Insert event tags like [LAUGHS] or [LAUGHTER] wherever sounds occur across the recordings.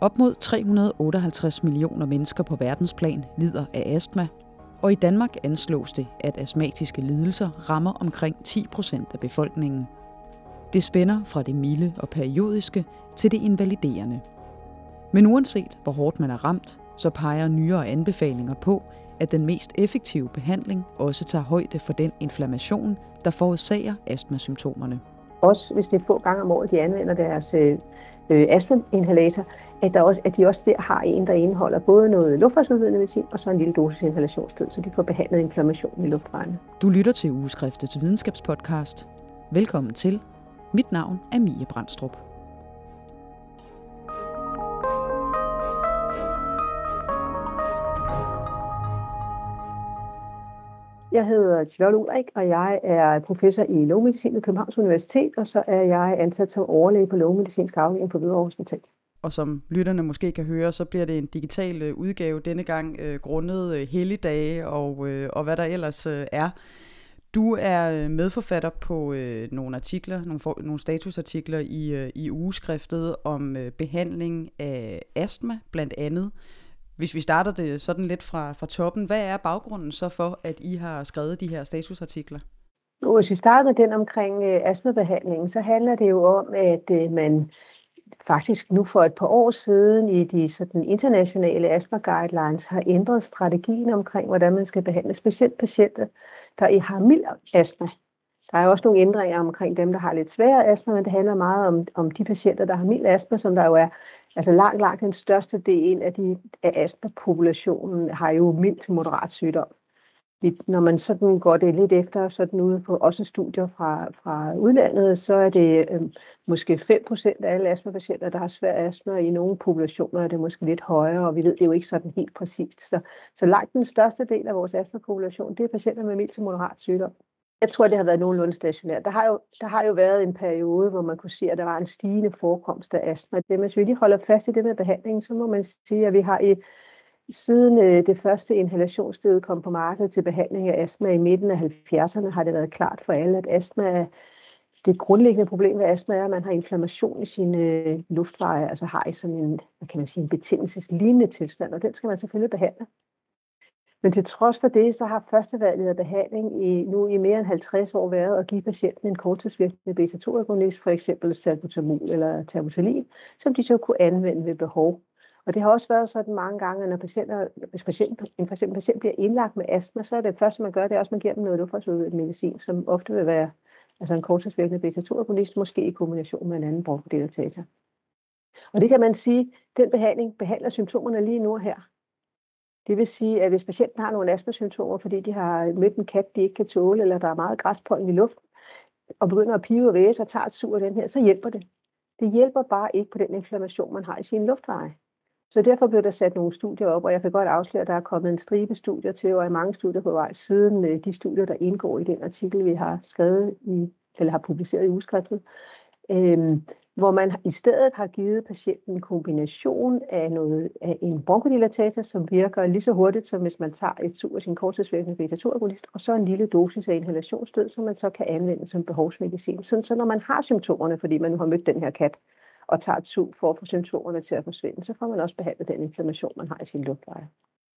Op mod 358 millioner mennesker på verdensplan lider af astma, og i Danmark anslås det, at astmatiske lidelser rammer omkring 10 procent af befolkningen. Det spænder fra det milde og periodiske til det invaliderende. Men uanset hvor hårdt man er ramt, så peger nyere anbefalinger på, at den mest effektive behandling også tager højde for den inflammation, der forårsager astmasymptomerne. Også hvis det er få gange om året, de anvender deres øh, øh astmainhalator, at, der også, at de også der har en, der indeholder både noget luftvejsudvidende medicin og så en lille dosis inhalationsstød, så de får behandlet inflammation i luftvejene. Du lytter til Ugeskriftets videnskabspodcast. Velkommen til. Mit navn er Mie Brandstrup. Jeg hedder Charlotte Ulrik, og jeg er professor i lovmedicin ved Københavns Universitet, og så er jeg ansat som overlæge på lovmedicinsk afdeling på Hvidovre Hospital. Og som lytterne måske kan høre, så bliver det en digital øh, udgave denne gang øh, grundet øh, helligdage og, øh, og hvad der ellers øh, er. Du er øh, medforfatter på øh, nogle artikler, nogle, for, nogle statusartikler i, øh, i ugeskriftet om øh, behandling af astma blandt andet. Hvis vi starter det sådan lidt fra, fra toppen, hvad er baggrunden så for, at I har skrevet de her statusartikler? Hvis vi starter med den omkring øh, astmabehandlingen, så handler det jo om, at øh, man faktisk nu for et par år siden i de sådan, internationale astma guidelines har ændret strategien omkring, hvordan man skal behandle specielt patienter, der har mild astma. Der er også nogle ændringer omkring dem, der har lidt sværere astma, men det handler meget om, om de patienter, der har mild astma, som der jo er Altså langt, langt den største del af, de, af astma-populationen har jo mild til moderat sygdom. Når man sådan går det lidt efter, sådan ude på også studier fra, fra udlandet, så er det øh, måske 5% af alle astmapatienter, der har svær astma, og i nogle populationer er det måske lidt højere, og vi ved det jo ikke sådan helt præcist. Så, så langt den største del af vores astmapopulation, det er patienter med mild til moderat sygdom. Jeg tror, det har været nogenlunde stationært. Der har, jo, der har jo været en periode, hvor man kunne se, at der var en stigende forekomst af astma. Det, hvis vi lige holder fast i det med behandlingen, så må man sige, at vi har i siden øh, det første inhalationsstød kom på markedet til behandling af astma i midten af 70'erne, har det været klart for alle, at astma er det grundlæggende problem ved astma er, at man har inflammation i sine øh, luftveje, altså har i sådan en, hvad kan man sige, en betændelseslignende tilstand, og den skal man selvfølgelig behandle. Men til trods for det, så har førstevalget af behandling i, nu i mere end 50 år været at give patienten en korttidsvirkende beta-2-agonist, for eksempel salbutamol eller terbutalin, som de så kunne anvende ved behov. Og det har også været sådan mange gange, at når patienter, hvis patient, en patient, patient bliver indlagt med astma, så er det første, man gør, det er også, at man giver dem noget luftforsøget medicin, som ofte vil være altså en korttidsvirkende beta-2-agonist, måske i kombination med en anden bronkodilatator. Og det kan man sige, den behandling behandler symptomerne lige nu og her. Det vil sige, at hvis patienten har nogle astmasymptomer, fordi de har mødt en kat, de ikke kan tåle, eller der er meget græspollen i luften, og begynder at pive og væse og tager et sur den her, så hjælper det. Det hjælper bare ikke på den inflammation, man har i sin luftveje. Så derfor blev der sat nogle studier op, og jeg kan godt afsløre, at der er kommet en stribe studier til, og er mange studier på vej siden øh, de studier, der indgår i den artikel, vi har skrevet i, eller har publiceret i udskriftet, øhm, hvor man i stedet har givet patienten en kombination af, noget, af en bronkodilatator, som virker lige så hurtigt, som hvis man tager et sur sin korttidsvirkende beta-2-agonist, og så en lille dosis af inhalationsstød, som man så kan anvende som behovsmedicin. Så, så når man har symptomerne, fordi man nu har mødt den her kat, og tager sug for at få symptomerne til at forsvinde, så får man også behandlet den inflammation, man har i sin luftveje.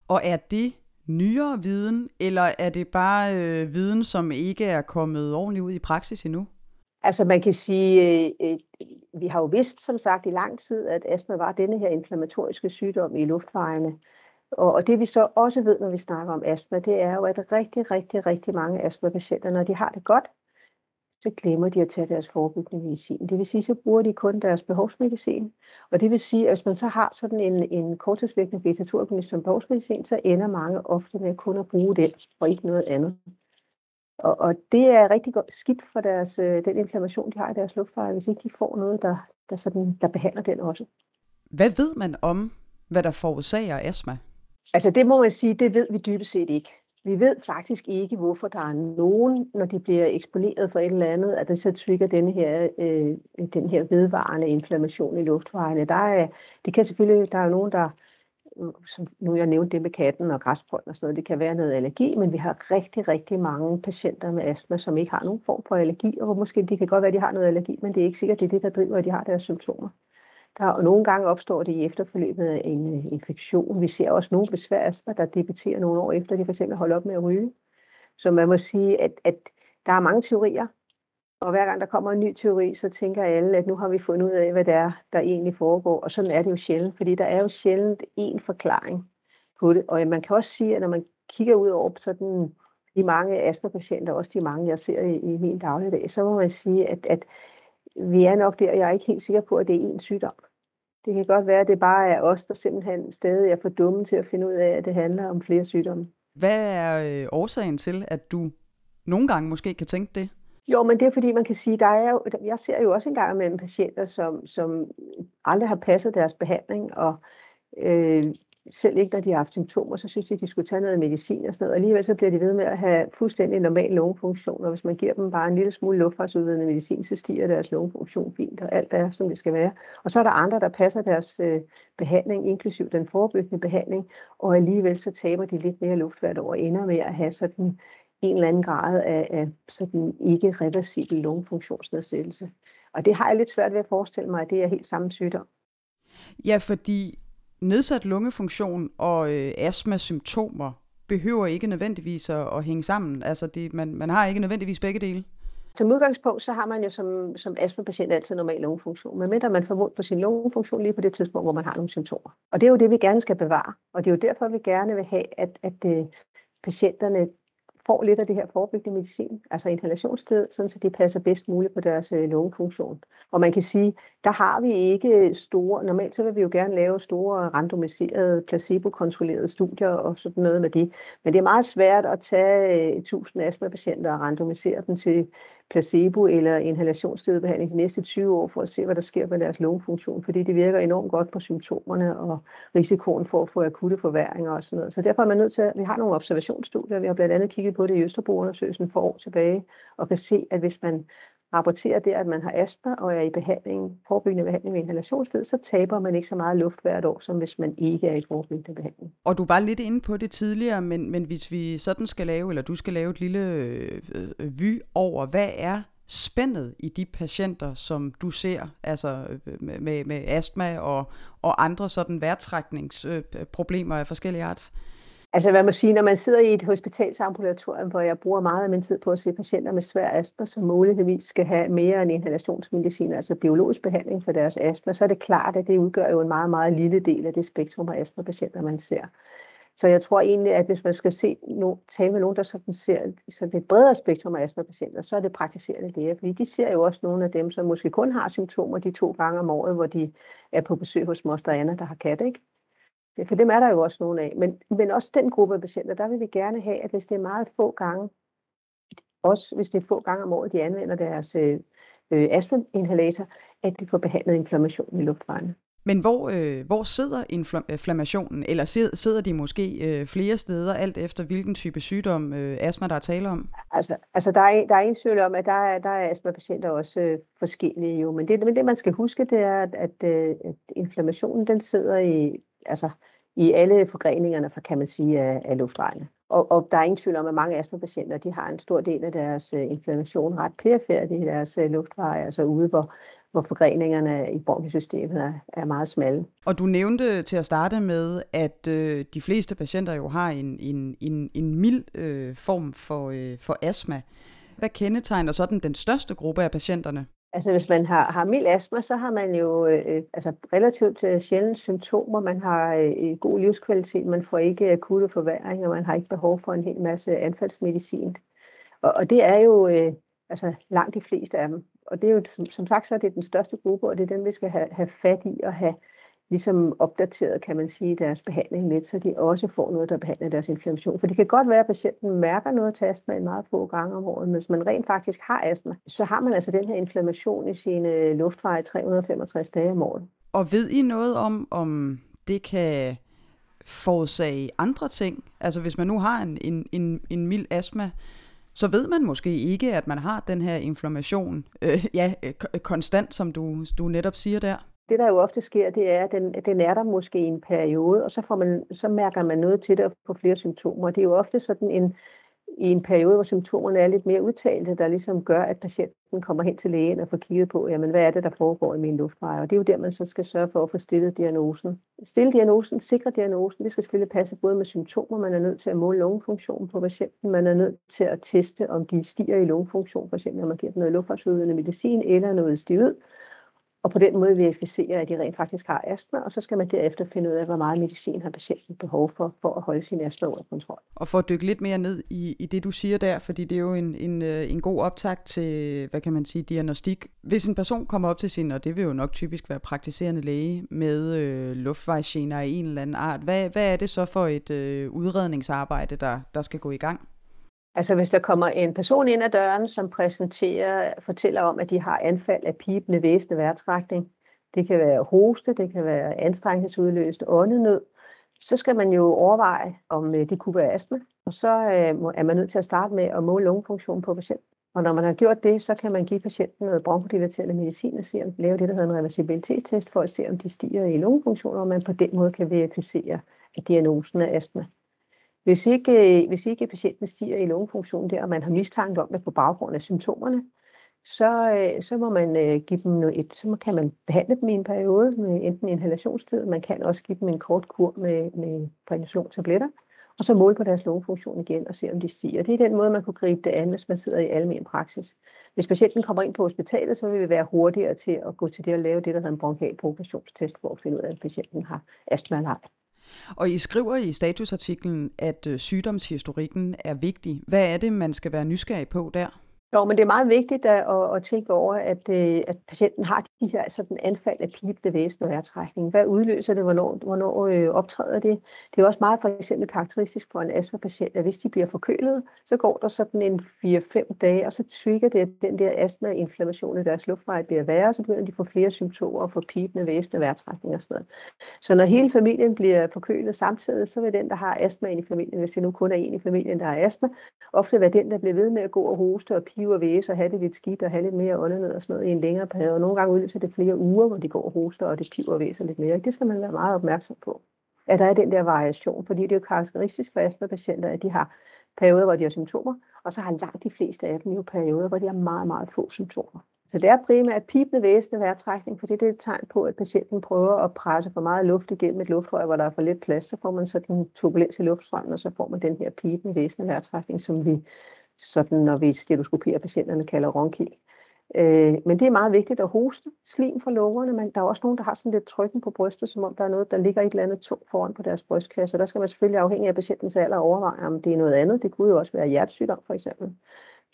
Og er det nyere viden, eller er det bare øh, viden, som ikke er kommet ordentligt ud i praksis endnu? Altså man kan sige, øh, øh, vi har jo vidst som sagt i lang tid, at astma var denne her inflammatoriske sygdom i luftvejene. Og, og det vi så også ved, når vi snakker om astma, det er jo, at rigtig, rigtig, rigtig mange astmapatienter, når de har det godt, så glemmer de at tage deres forebyggende medicin. Det vil sige, så bruger de kun deres behovsmedicin. Og det vil sige, at hvis man så har sådan en, en kortidsvirkende beta-2 som behovsmedicin, så ender mange ofte med kun at bruge den, og ikke noget andet. Og, og det er rigtig godt, skidt for deres, øh, den inflammation, de har i deres luftveje, hvis ikke de får noget, der, der, sådan, der behandler den også. Hvad ved man om, hvad der forårsager astma? Altså det må man sige, det ved vi dybest set ikke. Vi ved faktisk ikke, hvorfor der er nogen, når de bliver eksponeret for et eller andet, at det så trigger denne her, øh, den her vedvarende inflammation i luftvejene. Der er, det kan selvfølgelig, der er nogen, der som nu jeg nævnte det med katten og græspollen og sådan noget, det kan være noget allergi, men vi har rigtig, rigtig mange patienter med astma, som ikke har nogen form for allergi, og måske det kan godt være, at de har noget allergi, men det er ikke sikkert, det er det, der driver, at de har deres symptomer. Der, og nogle gange opstår det i efterforløbet af en uh, infektion. Vi ser også nogle besværster, der debuterer nogle år efter, de for eksempel holder op med at ryge. Så man må sige, at, at der er mange teorier, og hver gang der kommer en ny teori, så tænker alle, at nu har vi fundet ud af, hvad det er, der egentlig foregår. Og sådan er det jo sjældent, fordi der er jo sjældent én forklaring på det. Og øh, man kan også sige, at når man kigger ud over sådan de mange astmapatienter, også de mange, jeg ser i, i min dagligdag, så må man sige, at, at vi er nok der, jeg er ikke helt sikker på, at det er én sygdom. Det kan godt være, at det bare er os, der simpelthen stadig er for dumme til at finde ud af, at det handler om flere sygdomme. Hvad er øh, årsagen til, at du nogle gange måske kan tænke det? Jo, men det er fordi, man kan sige, der er jo, jeg ser jo også en gang med patienter, som, som aldrig har passet deres behandling, og øh, selv ikke når de har haft symptomer, så synes de, at de skulle tage noget medicin og sådan noget. Og alligevel så bliver de ved med at have fuldstændig normal lungefunktion, og hvis man giver dem bare en lille smule luftfartsudvidende medicin, så stiger deres lungefunktion fint, og alt er, som det skal være. Og så er der andre, der passer deres øh, behandling, inklusiv den forebyggende behandling, og alligevel så taber de lidt mere luft hvert år, og ender med at have sådan en eller anden grad af, af sådan ikke reversibel lungefunktionsnedsættelse. Og det har jeg lidt svært ved at forestille mig, at det er helt samme sygdom. Ja, fordi nedsat lungefunktion og øh, astma-symptomer behøver ikke nødvendigvis at, at hænge sammen. Altså det, man, man har ikke nødvendigvis begge dele. Som udgangspunkt, så har man jo som, som astmapatient altid normal lungefunktion, medmindre man får på sin lungefunktion lige på det tidspunkt, hvor man har nogle symptomer. Og det er jo det, vi gerne skal bevare. Og det er jo derfor, vi gerne vil have, at, at at patienterne får lidt af det her forebyggende medicin, altså inhalationssted, sådan så de passer bedst muligt på deres øh, lungefunktion. Og man kan sige, der har vi ikke store, normalt så vil vi jo gerne lave store randomiserede, placebo-kontrollerede studier og sådan noget med det. Men det er meget svært at tage øh, 1000 astmapatienter og randomisere dem til placebo eller inhalationsstødebehandling de næste 20 år for at se, hvad der sker med deres lungefunktion, fordi det virker enormt godt på symptomerne og risikoen for at få akutte forværringer og sådan noget. Så derfor er man nødt til at, vi har nogle observationsstudier, vi har blandt andet kigget på det i Østerbro-undersøgelsen for år tilbage, og kan se, at hvis man rapporterer der, at man har astma og er i behandling, forebyggende behandling med inhalationsfed, så taber man ikke så meget luft hvert år, som hvis man ikke er i forebyggende behandling. Og du var lidt inde på det tidligere, men, men hvis vi sådan skal lave, eller du skal lave et lille øh, øh, vy over, hvad er spændet i de patienter, som du ser, altså øh, med, med, med astma og, og andre sådan værtrækningsproblemer af forskellige art? Altså hvad man siger, når man sidder i et hospitalsambulatorium, hvor jeg bruger meget af min tid på at se patienter med svær astma, som muligvis skal have mere end inhalationsmedicin, altså biologisk behandling for deres astma, så er det klart, at det udgør jo en meget, meget lille del af det spektrum af astmapatienter, man ser. Så jeg tror egentlig, at hvis man skal se, no, tale med nogen, der sådan ser sådan et bredere spektrum af astmapatienter, så er det praktiserende læger, fordi de ser jo også nogle af dem, som måske kun har symptomer de to gange om året, hvor de er på besøg hos moster Anna, der har kat, ikke? For dem er der jo også nogle af. Men, men også den gruppe af patienter, der vil vi gerne have, at hvis det er meget få gange, også hvis det er få gange om året, de anvender deres øh, øh, astmainhalator, at de får behandlet inflammation i luftvejene. Men hvor, øh, hvor sidder inflammationen, eller sidder de måske øh, flere steder, alt efter hvilken type sygdom øh, astma, der er tale om? Altså, altså der, er, der er ingen tvivl om, at der er, der er astmapatienter også øh, forskellige jo, men det, men det man skal huske, det er, at, at, øh, at inflammationen den sidder i altså, i alle forgreningerne, for, kan man sige, af, af luftvejene. Og, og der er ingen tvivl om, at mange astmapatienter de har en stor del af deres øh, inflammation ret perifært i deres øh, luftveje, altså ude, hvor, hvor forgreningerne i bronkesystemet er, er meget smalle. Og du nævnte til at starte med, at øh, de fleste patienter jo har en, en, en, en mild øh, form for, øh, for astma. Hvad kendetegner sådan den største gruppe af patienterne? Altså hvis man har, har mild astma, så har man jo øh, øh altså relativt øh, sjældent symptomer. Man har øh, øh god livskvalitet, man får ikke akutte forværringer, man har ikke behov for en hel masse anfaldsmedicin. Og, og det er jo øh, altså langt de fleste af dem. Og det er jo, som, som sagt, så er det den største gruppe, og det er dem, vi skal have, have fat i og have ligesom opdateret, kan man sige, deres behandling lidt, så de også får noget, der behandler deres inflammation. For det kan godt være, at patienten mærker noget til astma en meget få gange om året, men hvis man rent faktisk har astma, så har man altså den her inflammation i sine luftveje 365 dage om året. Og ved I noget om, om det kan forårsage andre ting? Altså hvis man nu har en, en, en, en mild astma, så ved man måske ikke, at man har den her inflammation øh, ja, øh, konstant, som du, du netop siger der det, der jo ofte sker, det er, at den, den er der måske i en periode, og så, får man, så mærker man noget til det og får flere symptomer. Det er jo ofte sådan en, i en periode, hvor symptomerne er lidt mere udtalte, der ligesom gør, at patienten kommer hen til lægen og får kigget på, jamen hvad er det, der foregår i min luftveje? Og det er jo der, man så skal sørge for at få stillet diagnosen. Stille diagnosen, sikre diagnosen, det skal selvfølgelig passe både med symptomer, man er nødt til at måle lungefunktionen på patienten, man er nødt til at teste, om de stiger i lungefunktion, f.eks. når man giver dem noget luftvejsudvidende medicin eller noget stivhed, og på den måde verificere, at de rent faktisk har astma, og så skal man derefter finde ud af, hvor meget medicin har patienten behov for, for at holde sin astma under kontrol. Og for at dykke lidt mere ned i, i det, du siger der, fordi det er jo en, en, øh, en god optag til, hvad kan man sige, diagnostik. Hvis en person kommer op til sin, og det vil jo nok typisk være praktiserende læge, med øh, luftvejsgener af en eller anden art, hvad, hvad er det så for et øh, udredningsarbejde, der, der skal gå i gang? Altså hvis der kommer en person ind ad døren, som præsenterer, fortæller om, at de har anfald af pibende væsende vejrtrækning, det kan være hoste, det kan være anstrengelsesudløst åndenød, så skal man jo overveje, om øh, det kunne være astma. Og så øh, er man nødt til at starte med at måle lungefunktionen på patienten. Og når man har gjort det, så kan man give patienten noget bronkodilaterende medicin og se, om, lave det, der hedder en reversibilitetstest, for at se, om de stiger i lungefunktionen, og man på den måde kan verificere, at diagnosen er astma. Hvis ikke, hvis ikke patienten stiger i lungefunktionen der, og man har mistanke om det på baggrund af symptomerne, så, øh, så må man øh, give dem et, så kan man behandle dem i en periode med enten inhalationstid, man kan også give dem en kort kur med, med prednisontabletter, og så måle på deres lungefunktion igen og se, om de stiger. Det er den måde, man kunne gribe det an, hvis man sidder i almen praksis. Hvis patienten kommer ind på hospitalet, så vil vi være hurtigere til at gå til det og lave det, der hedder en bronkial for at finde ud af, at patienten har astma eller ej. Og I skriver i statusartiklen, at øh, sygdomshistorikken er vigtig. Hvad er det, man skal være nysgerrig på der? Jo, men det er meget vigtigt at, at, at tænke over, at, øh, at patienten har de her altså sådan anfald af pibende væsen og vejrtrækning. Hvad udløser det? Hvornår, hvornår øh, optræder det? Det er også meget for eksempel karakteristisk for en astmapatient, at hvis de bliver forkølet, så går der sådan en 4-5 dage, og så trigger det, at den der astmainflammation i deres luftveje bliver værre, og så begynder de at få flere symptomer og få pibende væsen og vejrtrækning og sådan noget. Så når hele familien bliver forkølet samtidig, så vil den, der har astma i familien, hvis det nu kun er en i familien, der har astma, ofte være den, der bliver ved med at gå og hoste og hive og væse og have det lidt skidt og have lidt mere åndenød og sådan noget i en længere periode. Nogle gange udløser det flere uger, hvor de går og hoster, og det piver og væser lidt mere. Det skal man være meget opmærksom på. At der er den der variation, fordi det er jo karakteristisk for astmapatienter, at de har perioder, hvor de har symptomer, og så har langt de fleste af dem jo perioder, hvor de har meget, meget få symptomer. Så det er primært pipende væsende vejrtrækning, fordi det er et tegn på, at patienten prøver at presse for meget luft igennem et luftrør, hvor der er for lidt plads, så får man så den turbulens i luftstrømmen, og så får man den her pipende væsende vejrtrækning, som vi sådan når vi stetoskoperer patienterne, kalder ronkild. Øh, men det er meget vigtigt at hoste slim fra lungerne, men der er også nogen, der har sådan lidt trykken på brystet, som om der er noget, der ligger et eller andet tungt foran på deres brystkasse. Der skal man selvfølgelig afhængig af patientens alder overveje, om det er noget andet. Det kunne jo også være hjertesygdom for eksempel.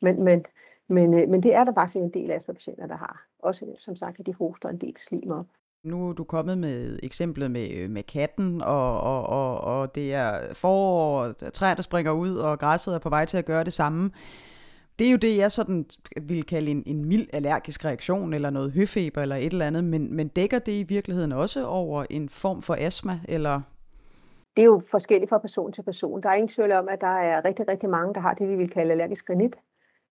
Men, men, men, øh, men det er der faktisk en del af patienter, der har. Også som sagt, at de hoster en del slim op. Nu er du kommet med eksemplet med, øh, med katten, og, og, og, og det er forår, og træer, der springer ud, og græsset er på vej til at gøre det samme. Det er jo det, jeg sådan vil kalde en, en mild allergisk reaktion, eller noget høfeber, eller et eller andet, men, men dækker det i virkeligheden også over en form for astma, eller det er jo forskelligt fra person til person. Der er ingen tvivl om, at der er rigtig, rigtig mange, der har det, vi vil kalde allergisk granit.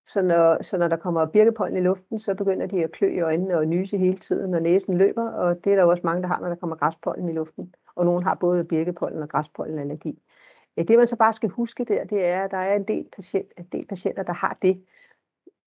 Så når, så når der kommer birkepollen i luften, så begynder de at klø i øjnene og nyse hele tiden, når næsen løber, og det er der også mange, der har, når der kommer græspollen i luften. Og nogle har både birkepollen og græspollenallergi. Øh, det man så bare skal huske der, det er, at der er en del, patient, en del patienter, der har det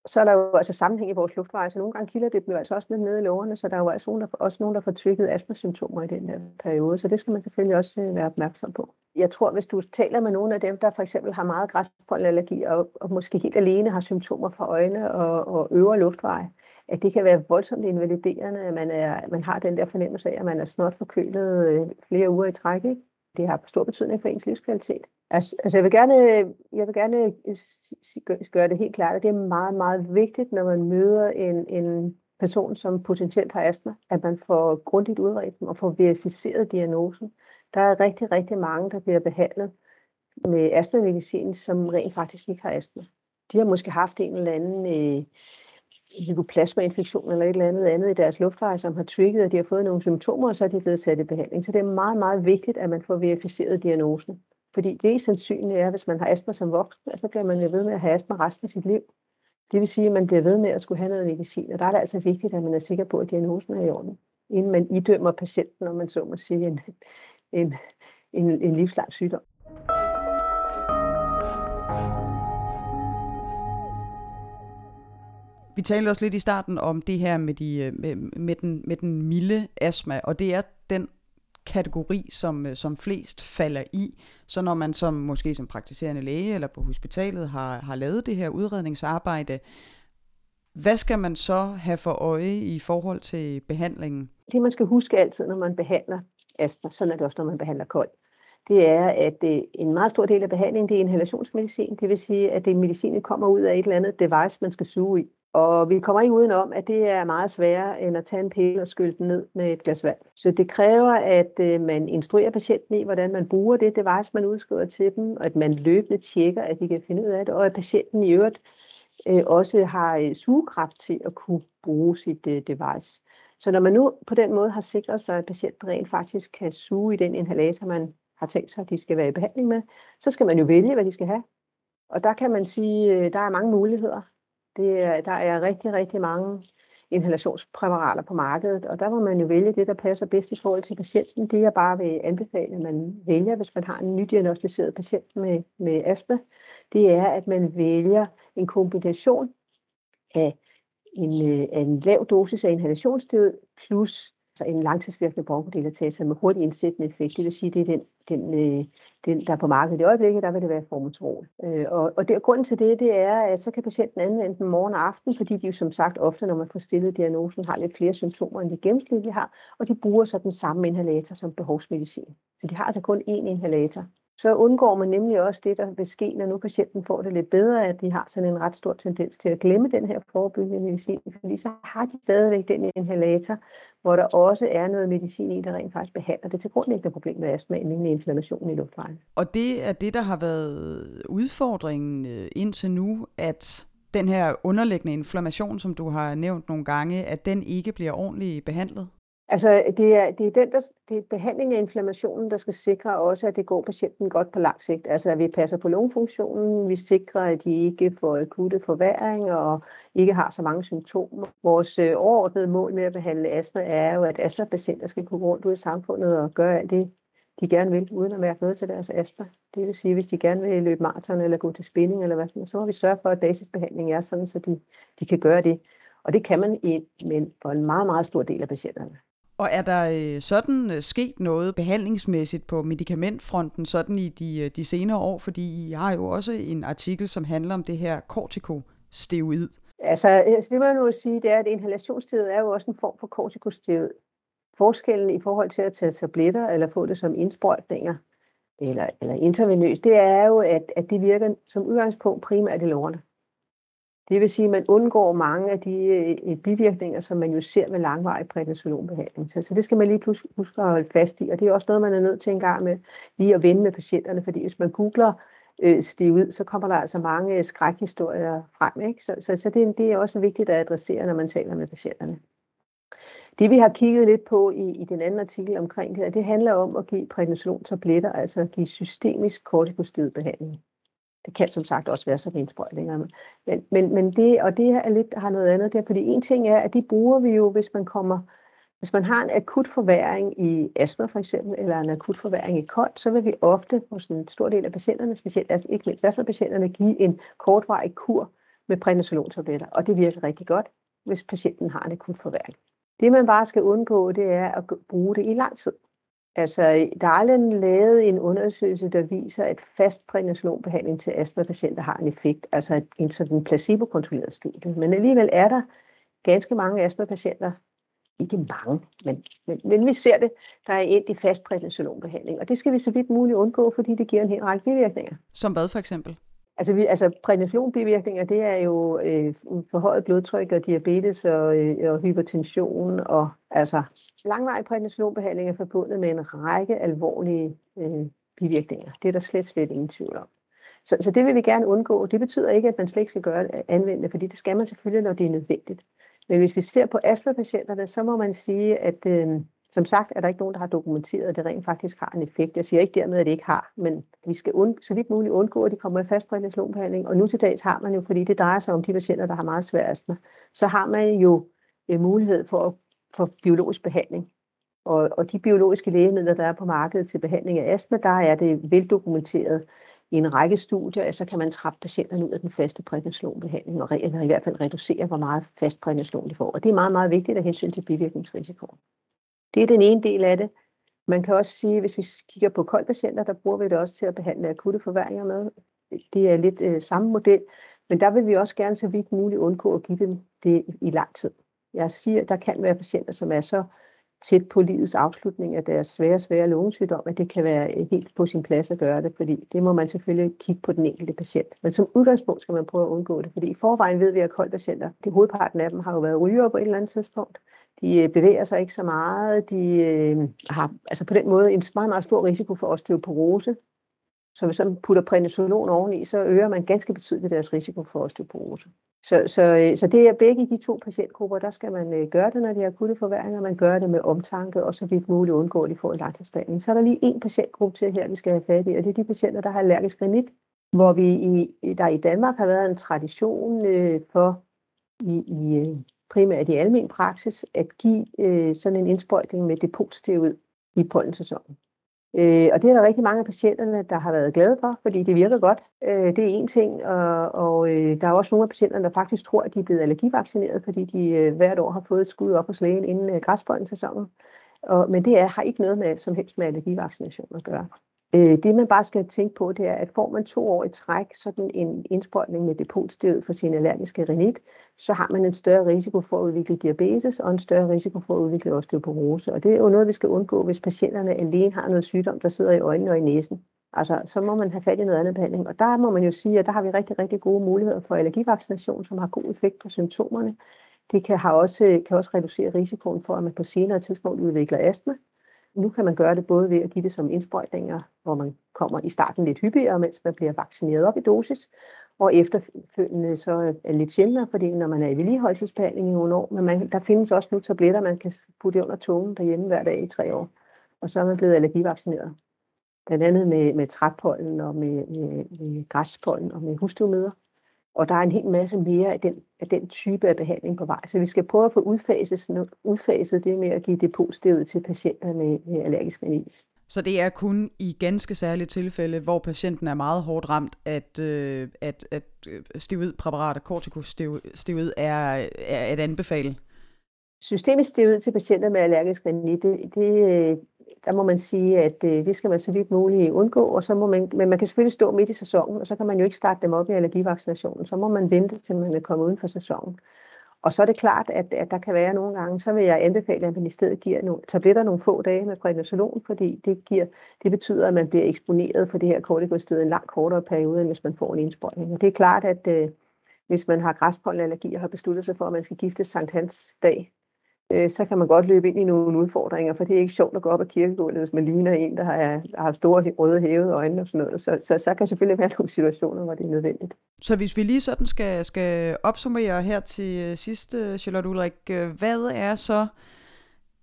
så er der jo altså sammenhæng i vores luftveje, så nogle gange kilder det dem jo altså også lidt nede i lårene, så der er jo altså nogen, der, også nogen, der får trigget astmasymptomer i den her periode, så det skal man selvfølgelig også øh, være opmærksom på. Jeg tror, hvis du taler med nogle af dem, der for eksempel har meget græspollenallergi og, og måske helt alene har symptomer fra øjne og, og øvre luftveje, at det kan være voldsomt invaliderende, at man, er, man har den der fornemmelse af, at man er snot forkølet øh, flere uger i træk. Ikke? Det har stor betydning for ens livskvalitet. Altså, altså jeg vil gerne, jeg vil gerne øh, gøre det helt klart, at det er meget, meget vigtigt, når man møder en, en person, som potentielt har astma, at man får grundigt udredt dem og får verificeret diagnosen. Der er rigtig, rigtig mange, der bliver behandlet med astmamedicin, som rent faktisk ikke har astma. De har måske haft en eller anden øh, mykoplasmainfektion eller et eller andet andet i deres luftveje, som har trigget, at de har fået nogle symptomer, og så er de blevet sat i behandling. Så det er meget, meget vigtigt, at man får verificeret diagnosen. Fordi det er sandsynligt er, at hvis man har astma som voksen, så bliver man ved med at have astma resten af sit liv. Det vil sige, at man bliver ved med at skulle have noget medicin, og der er det altså vigtigt, at man er sikker på, at diagnosen er i orden, inden man idømmer patienten, om man så må sige, en, en, en, en livslang sygdom. Vi talte også lidt i starten om det her med, de, øh, med, med, den, med den milde astma, og det er den kategori, som, øh, som flest falder i. Så når man som måske som praktiserende læge eller på hospitalet har, har lavet det her udredningsarbejde, hvad skal man så have for øje i forhold til behandlingen? Det man skal huske altid, når man behandler astma, sådan er det også, når man behandler kold, det er, at øh, en meget stor del af behandlingen, det er inhalationsmedicin. Det vil sige, at det medicin kommer ud af et eller andet device, man skal suge i. Og vi kommer ikke udenom, at det er meget sværere end at tage en pille og skylde den ned med et glas vand. Så det kræver, at øh, man instruerer patienten i, hvordan man bruger det device, man udskriver til dem, og at man løbende tjekker, at de kan finde ud af det, og at patienten i øvrigt øh, også har øh, sugekraft til at kunne bruge sit device. Så når man nu på den måde har sikret sig, at patienten rent faktisk kan suge i den inhalator, man har tænkt sig, at de skal være i behandling med, så skal man jo vælge, hvad de skal have. Og der kan man sige, der er mange muligheder. Det er, der er rigtig, rigtig mange inhalationspræparater på markedet, og der må man jo vælge det, der passer bedst i forhold til patienten. Det jeg bare vil anbefale, at man vælger, hvis man har en nydiagnostiseret patient med, med astma, det er, at man vælger en kombination af en, øh, af en lav dosis af inhalationssteroid plus altså en langtidsvirkende bronkodilatator med hurtig indsættende effekt. Det vil sige, det er den, den, øh, den der er på markedet i øjeblikket, der vil det være formotrol. Øh, og, og det, grunden til det, det er, at så kan patienten anvende den morgen og aften, fordi de jo som sagt ofte, når man får stillet diagnosen, har lidt flere symptomer, end de gennemsnitlige har, og de bruger så den samme inhalator som behovsmedicin. Så de har altså kun én inhalator så undgår man nemlig også det, der vil ske, når nu patienten får det lidt bedre, at de har sådan en ret stor tendens til at glemme den her forebyggende medicin, fordi så har de stadigvæk den inhalator, hvor der også er noget medicin i, der rent faktisk behandler det til grundlæggende problem med astma, nemlig inflammation i luftvejen. Og det er det, der har været udfordringen øh, indtil nu, at den her underliggende inflammation, som du har nævnt nogle gange, at den ikke bliver ordentligt behandlet? Altså, det er, det er, den, der, det er behandling af inflammationen, der skal sikre også, at det går patienten godt på lang sigt. Altså, at vi passer på lungefunktionen, vi sikrer, at de ikke får akutte forværing og ikke har så mange symptomer. Vores øh, overordnede mål med at behandle astma er jo, at astma-patienter skal gå rundt ud i samfundet og gøre alt det, de gerne vil, uden at mærke noget til deres astma. Det vil sige, hvis de gerne vil løbe maraton eller gå til spinning eller hvad, så må vi sørge for, at basisbehandling er sådan, så de, de kan gøre det. Og det kan man i, men for en meget, meget stor del af patienterne. Og er der øh, sådan øh, sket noget behandlingsmæssigt på medicamentfronten sådan i de, øh, de senere år? Fordi I har jo også en artikel, som handler om det her kortikosteroid. Altså, altså det man jo sige, det er, at inhalationssteroid er jo også en form for kortikosteroid. Forskellen i forhold til at tage tabletter eller få det som indsprøjtninger eller, eller intravenøst, det er jo, at, at det virker som udgangspunkt primært i lårene. Det vil sige, at man undgår mange af de øh, øh, bivirkninger, som man jo ser ved langvarig prednisolonbehandling. Så, så det skal man lige pludselig huske at holde fast i, og det er også noget, man er nødt til en gang med lige at vende med patienterne, fordi hvis man googler øh, ud, så kommer der altså mange øh, skrækhistorier frem. Ikke? Så, så, så det, det er også vigtigt at adressere, når man taler med patienterne. Det vi har kigget lidt på i, i den anden artikel omkring det her, det handler om at give prednisolon-tabletter, altså at give systemisk kortikosteroidbehandling. Det kan som sagt også være sådan indsprøjtninger. Men, men, men det, og det er lidt, har noget andet der, fordi en ting er, at de bruger vi jo, hvis man kommer, hvis man har en akut forværing i astma for eksempel, eller en akut forværing i kold, så vil vi ofte hos en stor del af patienterne, specielt altså ikke mindst astmapatienterne, give en kortvarig kur med prednisolontabletter, og det virker rigtig godt, hvis patienten har en akut forværing. Det man bare skal undgå, det er at bruge det i lang tid. Altså, der er aldrig lavet en undersøgelse, der viser, at fast prednisolonbehandling til astmapatienter har en effekt, altså en sådan placebo-kontrolleret studie. Men alligevel er der ganske mange astmapatienter, ikke mange, men, men, men vi ser det, der er endt i fast prednisolonbehandling. Og det skal vi så vidt muligt undgå, fordi det giver en hel række bivirkninger. Som hvad for eksempel? Altså, vi, altså prednisolonbivirkninger, det er jo øh, forhøjet blodtryk og diabetes og, øh, og hypertension og altså langvarig prednisolonbehandling er forbundet med en række alvorlige øh, bivirkninger. Det er der slet, slet ingen tvivl om. Så, så det vil vi gerne undgå. Det betyder ikke, at man slet ikke skal gøre øh, anvende det, fordi det skal man selvfølgelig, når det er nødvendigt. Men hvis vi ser på astmapatienterne, så må man sige, at øh, som sagt er der ikke nogen, der har dokumenteret, at det rent faktisk har en effekt. Jeg siger ikke dermed, at det ikke har, men vi skal und- så vidt muligt undgå, at de kommer i fast prednisolonbehandling. Og nu til dags har man jo, fordi det drejer sig om de patienter, der har meget svær astma, så har man jo øh, mulighed for at for biologisk behandling. Og, og de biologiske lægemidler, der er på markedet til behandling af astma, der er det veldokumenteret i en række studier, at så kan man trappe patienterne ud af den faste prædnisolonbehandling, og eller i hvert fald reducere, hvor meget fast prædnisolon de får. Og det er meget, meget vigtigt af hensyn til bivirkningsrisiko. Det er den ene del af det. Man kan også sige, hvis vi kigger på koldpatienter, der bruger vi det også til at behandle akutte forværringer med. Det er lidt øh, samme model, men der vil vi også gerne så vidt muligt undgå at give dem det i lang tid. Jeg siger, der kan være patienter, som er så tæt på livets afslutning af deres svære, svære lungesygdom, at det kan være øh, helt på sin plads at gøre det, fordi det må man selvfølgelig kigge på den enkelte patient. Men som udgangspunkt skal man prøve at undgå det, fordi i forvejen ved vi, at koldpatienter, det hovedparten af dem har jo været ryger på et eller andet tidspunkt. De øh, bevæger sig ikke så meget. De øh, har altså på den måde en meget, meget stor risiko for osteoporose. Så hvis man putter prednisolon oveni, så øger man ganske betydeligt deres risiko for osteoporose. Så, så, øh, så det er begge de to patientgrupper, der skal man øh, gøre det, når de har akutte forværringer. Man gør det med omtanke, og så vidt muligt undgå, at de får en langtidsbehandling. Så er der lige en patientgruppe til her, vi skal have fat i, og det er de patienter, der har allergisk rinit, hvor vi i, der i Danmark har været en tradition øh, for i, i øh, primært i almen praksis at give øh, sådan en indsprøjtning med depotsteroid i pollensæsonen. Øh, og det er der rigtig mange af patienterne, der har været glade for, fordi det virker godt. Øh, det er en ting, og, og øh, der er også nogle af patienterne, der faktisk tror, at de er blevet allergivaccineret, fordi de øh, hvert år har fået et skud op hos lægen inden øh, Og, men det er, har ikke noget med, som helst med allergivaccination at gøre. Øh, det man bare skal tænke på, det er, at får man to år i træk sådan en indsprøjtning med depotstedet for sin allergiske rinit, så har man en større risiko for at udvikle diabetes og en større risiko for at udvikle osteoporose. Og det er jo noget, vi skal undgå, hvis patienterne alene har noget sygdom, der sidder i øjnene og i næsen. Altså, så må man have fat i noget andet behandling. Og der må man jo sige, at der har vi rigtig, rigtig gode muligheder for allergivaccination, som har god effekt på symptomerne. Det kan, have også, kan også reducere risikoen for, at man på senere tidspunkt udvikler astma. Nu kan man gøre det både ved at give det som indsprøjtninger, hvor man kommer i starten lidt hyppigere, mens man bliver vaccineret op i dosis, og efterfølgende så er lidt sjældnere, fordi når man er i vedligeholdelsesbehandling i nogle år, men man, der findes også nu tabletter, man kan putte under tungen derhjemme hver dag i tre år, og så er man blevet allergivaccineret. Blandt andet med, med træpollen og med, med, med græspollen og med husstøvmøder. Og der er en hel masse mere af den, af den type af behandling på vej. Så vi skal prøve at få udfaset, udfaset det med at give depotstedet til patienter med, med allergisk rinitis. Så det er kun i ganske særlige tilfælde, hvor patienten er meget hårdt ramt, at, øh, at, at øh, steroidpræparater, kortikosteroid, er, er at anbefale? Systemisk steroid til patienter med allergisk rinitis, det, det, der må man sige, at øh, det skal man så vidt muligt undgå, og så må man, men man kan selvfølgelig stå midt i sæsonen, og så kan man jo ikke starte dem op i allergivaccinationen, så må man vente til man er kommet uden for sæsonen. Og så er det klart, at, at der kan være nogle gange, så vil jeg anbefale, at man i stedet giver nogle tabletter nogle få dage med prednisolon, fordi det, giver, det betyder, at man bliver eksponeret for det her kortikosted en langt kortere periode, end hvis man får en indsprøjtning. Og det er klart, at øh, hvis man har græspollenallergi og har besluttet sig for, at man skal gifte Sankt Hans dag, øh, så kan man godt løbe ind i nogle udfordringer, for det er ikke sjovt at gå op ad kirkegulvet, hvis man ligner en, der har, har store røde hævede øjne og sådan noget. Så, så, så kan selvfølgelig være [LAUGHS] nogle situationer, hvor det er nødvendigt. Så hvis vi lige sådan skal, skal opsummere her til øh, sidst, sidste, Charlotte Ulrik, øh, hvad er så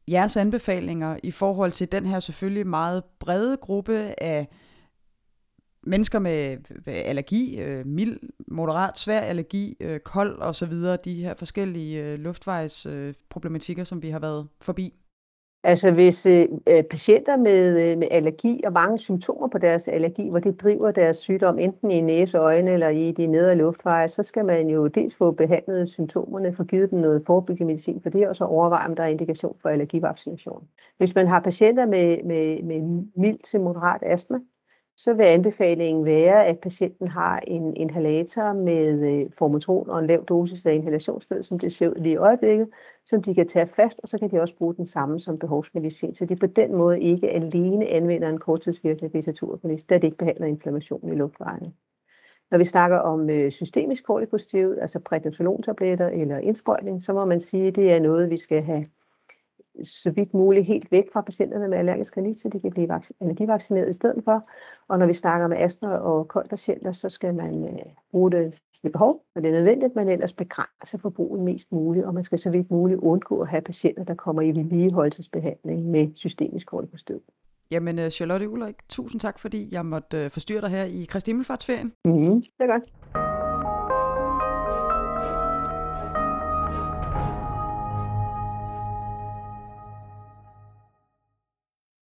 jeres anbefalinger i forhold til den her selvfølgelig meget brede gruppe af mennesker med allergi, øh, mild, moderat, svær allergi, øh, kold og så videre, de her forskellige øh, luftvejsproblematikker, øh, som vi har været forbi? Altså hvis øh, øh, patienter med, øh, med allergi og mange symptomer på deres allergi, hvor det driver deres sygdom enten i næse, øjne eller i de nedre luftveje, så skal man jo dels få behandlet symptomerne, få givet dem noget forebyggende medicin for det, og så overveje, om der er indikation for allergivaccination. Hvis man har patienter med, med, med mild til moderat astma, så vil anbefalingen være, at patienten har en inhalator med øh, formotron og en lav dosis af inhalationssted, som det ser ud lige i øjeblikket, som de kan tage fast, og så kan de også bruge den samme som behovsmedicin. Så de på den måde ikke alene anvender en korttidsvirkende beta-2-agonist, da det ikke behandler inflammation i luftvejene. Når vi snakker om øh, systemisk kortikosteroid, altså prednisolontabletter eller indsprøjtning, så må man sige, at det er noget, vi skal have så vidt muligt helt væk fra patienterne med allergisk rinitis, så de kan blive allergivaccineret i stedet for. Og når vi snakker med astma og koldpatienter, så skal man øh, bruge det ved behov, når det er nødvendigt, men ellers begrænse forbruget mest muligt, og man skal så vidt muligt undgå at have patienter, der kommer i vedligeholdelsesbehandling med systemisk kortikostød. Jamen, øh, Charlotte Ulrik, tusind tak, fordi jeg måtte øh, forstyrre dig her i Kristi Himmelfartsferien. Mm, det er godt.